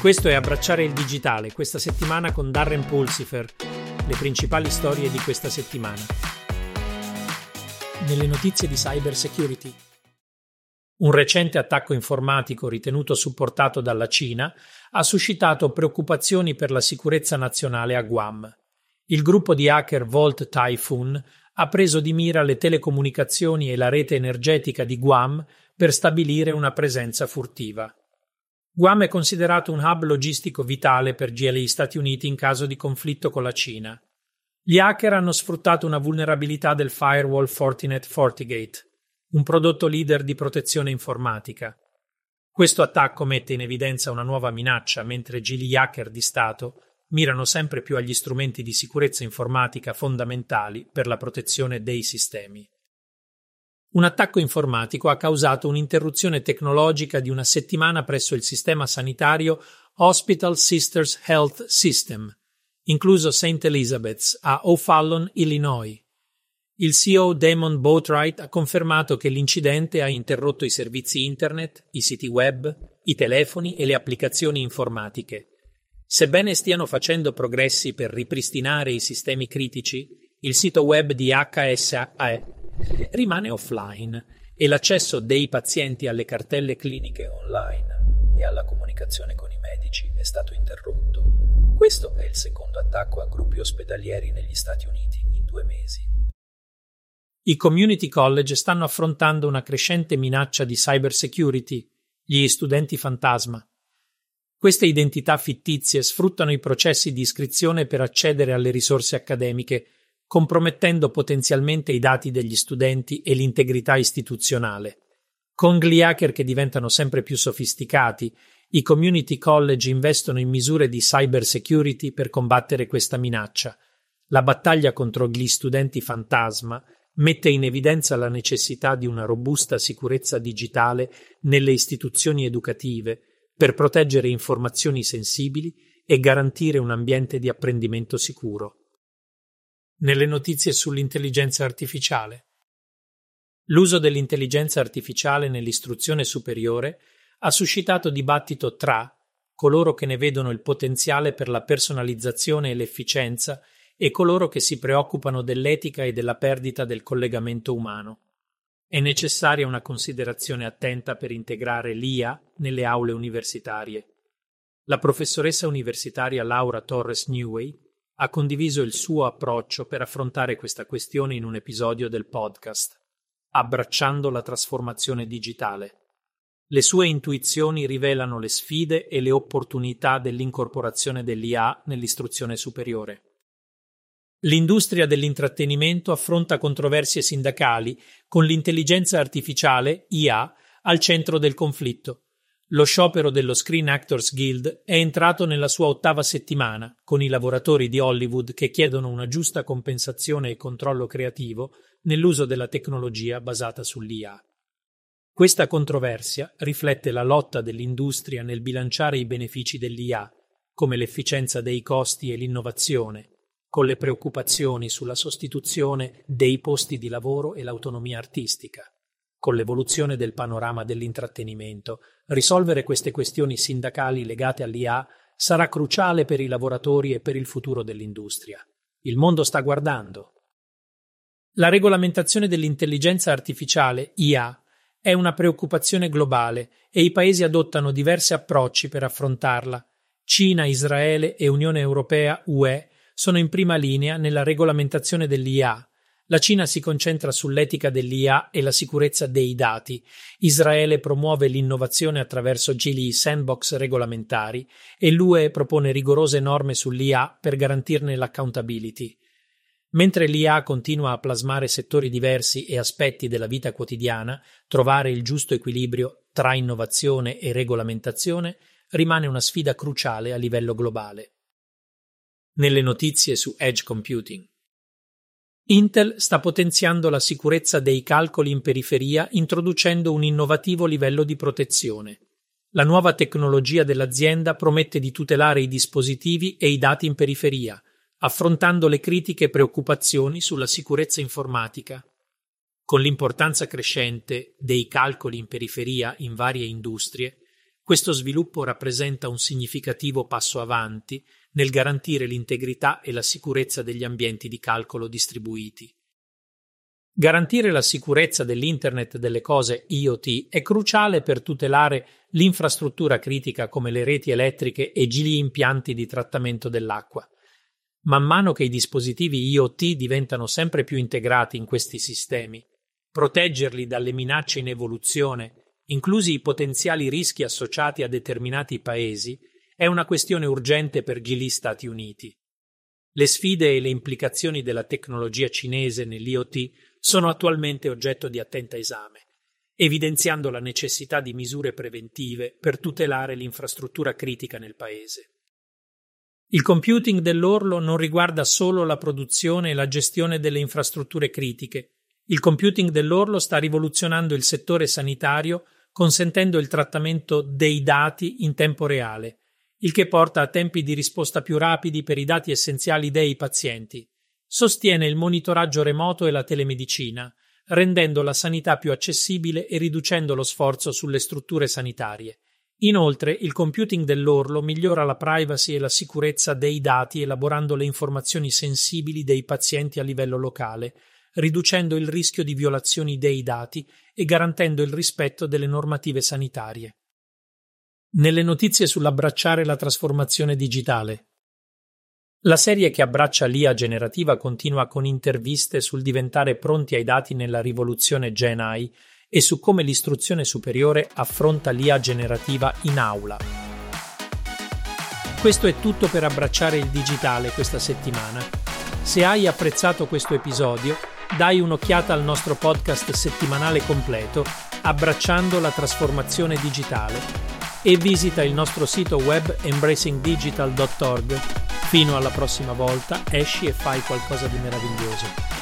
Questo è Abbracciare il digitale, questa settimana con Darren Pulsifer, le principali storie di questa settimana. Nelle notizie di cyber security. Un recente attacco informatico ritenuto supportato dalla Cina ha suscitato preoccupazioni per la sicurezza nazionale a Guam. Il gruppo di hacker Volt Typhoon ha preso di mira le telecomunicazioni e la rete energetica di Guam per stabilire una presenza furtiva. Guam è considerato un hub logistico vitale per GLI Stati Uniti in caso di conflitto con la Cina. Gli hacker hanno sfruttato una vulnerabilità del firewall Fortinet FortiGate, un prodotto leader di protezione informatica. Questo attacco mette in evidenza una nuova minaccia, mentre gli hacker di Stato mirano sempre più agli strumenti di sicurezza informatica fondamentali per la protezione dei sistemi. Un attacco informatico ha causato un'interruzione tecnologica di una settimana presso il sistema sanitario Hospital Sisters Health System, incluso St. Elizabeth's a O'Fallon, Illinois. Il CEO Damon Boatwright ha confermato che l'incidente ha interrotto i servizi internet, i siti web, i telefoni e le applicazioni informatiche. Sebbene stiano facendo progressi per ripristinare i sistemi critici, il sito web di HSAE rimane offline e l'accesso dei pazienti alle cartelle cliniche online e alla comunicazione con i medici è stato interrotto. Questo è il secondo attacco a gruppi ospedalieri negli Stati Uniti in due mesi. I community college stanno affrontando una crescente minaccia di cyber security, gli studenti fantasma. Queste identità fittizie sfruttano i processi di iscrizione per accedere alle risorse accademiche compromettendo potenzialmente i dati degli studenti e l'integrità istituzionale. Con gli hacker che diventano sempre più sofisticati, i community college investono in misure di cyber security per combattere questa minaccia. La battaglia contro gli studenti fantasma mette in evidenza la necessità di una robusta sicurezza digitale nelle istituzioni educative per proteggere informazioni sensibili e garantire un ambiente di apprendimento sicuro nelle notizie sull'intelligenza artificiale. L'uso dell'intelligenza artificiale nell'istruzione superiore ha suscitato dibattito tra coloro che ne vedono il potenziale per la personalizzazione e l'efficienza e coloro che si preoccupano dell'etica e della perdita del collegamento umano. È necessaria una considerazione attenta per integrare l'IA nelle aule universitarie. La professoressa universitaria Laura Torres Newey ha condiviso il suo approccio per affrontare questa questione in un episodio del podcast, Abbracciando la trasformazione digitale. Le sue intuizioni rivelano le sfide e le opportunità dell'incorporazione dell'IA nell'istruzione superiore. L'industria dell'intrattenimento affronta controversie sindacali con l'intelligenza artificiale IA al centro del conflitto. Lo sciopero dello Screen Actors Guild è entrato nella sua ottava settimana, con i lavoratori di Hollywood che chiedono una giusta compensazione e controllo creativo nell'uso della tecnologia basata sull'IA. Questa controversia riflette la lotta dell'industria nel bilanciare i benefici dell'IA, come l'efficienza dei costi e l'innovazione, con le preoccupazioni sulla sostituzione dei posti di lavoro e l'autonomia artistica. Con l'evoluzione del panorama dell'intrattenimento, risolvere queste questioni sindacali legate all'IA sarà cruciale per i lavoratori e per il futuro dell'industria. Il mondo sta guardando. La regolamentazione dell'intelligenza artificiale, IA, è una preoccupazione globale e i paesi adottano diversi approcci per affrontarla. Cina, Israele e Unione Europea, UE, sono in prima linea nella regolamentazione dell'IA, la Cina si concentra sull'etica dell'IA e la sicurezza dei dati. Israele promuove l'innovazione attraverso gili sandbox regolamentari e l'UE propone rigorose norme sull'IA per garantirne l'accountability. Mentre l'IA continua a plasmare settori diversi e aspetti della vita quotidiana, trovare il giusto equilibrio tra innovazione e regolamentazione rimane una sfida cruciale a livello globale. Nelle notizie su Edge Computing. Intel sta potenziando la sicurezza dei calcoli in periferia introducendo un innovativo livello di protezione. La nuova tecnologia dell'azienda promette di tutelare i dispositivi e i dati in periferia, affrontando le critiche preoccupazioni sulla sicurezza informatica. Con l'importanza crescente dei calcoli in periferia in varie industrie, Questo sviluppo rappresenta un significativo passo avanti nel garantire l'integrità e la sicurezza degli ambienti di calcolo distribuiti. Garantire la sicurezza dell'Internet delle cose IoT è cruciale per tutelare l'infrastruttura critica come le reti elettriche e gli impianti di trattamento dell'acqua. Man mano che i dispositivi IoT diventano sempre più integrati in questi sistemi, proteggerli dalle minacce in evoluzione, inclusi i potenziali rischi associati a determinati paesi, è una questione urgente per gli Stati Uniti. Le sfide e le implicazioni della tecnologia cinese nell'IoT sono attualmente oggetto di attenta esame, evidenziando la necessità di misure preventive per tutelare l'infrastruttura critica nel Paese. Il computing dell'orlo non riguarda solo la produzione e la gestione delle infrastrutture critiche. Il computing dell'orlo sta rivoluzionando il settore sanitario consentendo il trattamento dei dati in tempo reale, il che porta a tempi di risposta più rapidi per i dati essenziali dei pazienti. Sostiene il monitoraggio remoto e la telemedicina, rendendo la sanità più accessibile e riducendo lo sforzo sulle strutture sanitarie. Inoltre, il computing dell'orlo migliora la privacy e la sicurezza dei dati elaborando le informazioni sensibili dei pazienti a livello locale, riducendo il rischio di violazioni dei dati e garantendo il rispetto delle normative sanitarie. Nelle notizie sull'abbracciare la trasformazione digitale. La serie che abbraccia l'IA generativa continua con interviste sul diventare pronti ai dati nella rivoluzione Gen AI e su come l'istruzione superiore affronta l'IA generativa in aula. Questo è tutto per abbracciare il digitale questa settimana. Se hai apprezzato questo episodio, dai un'occhiata al nostro podcast settimanale completo Abbracciando la trasformazione digitale e visita il nostro sito web embracingdigital.org. Fino alla prossima volta, esci e fai qualcosa di meraviglioso.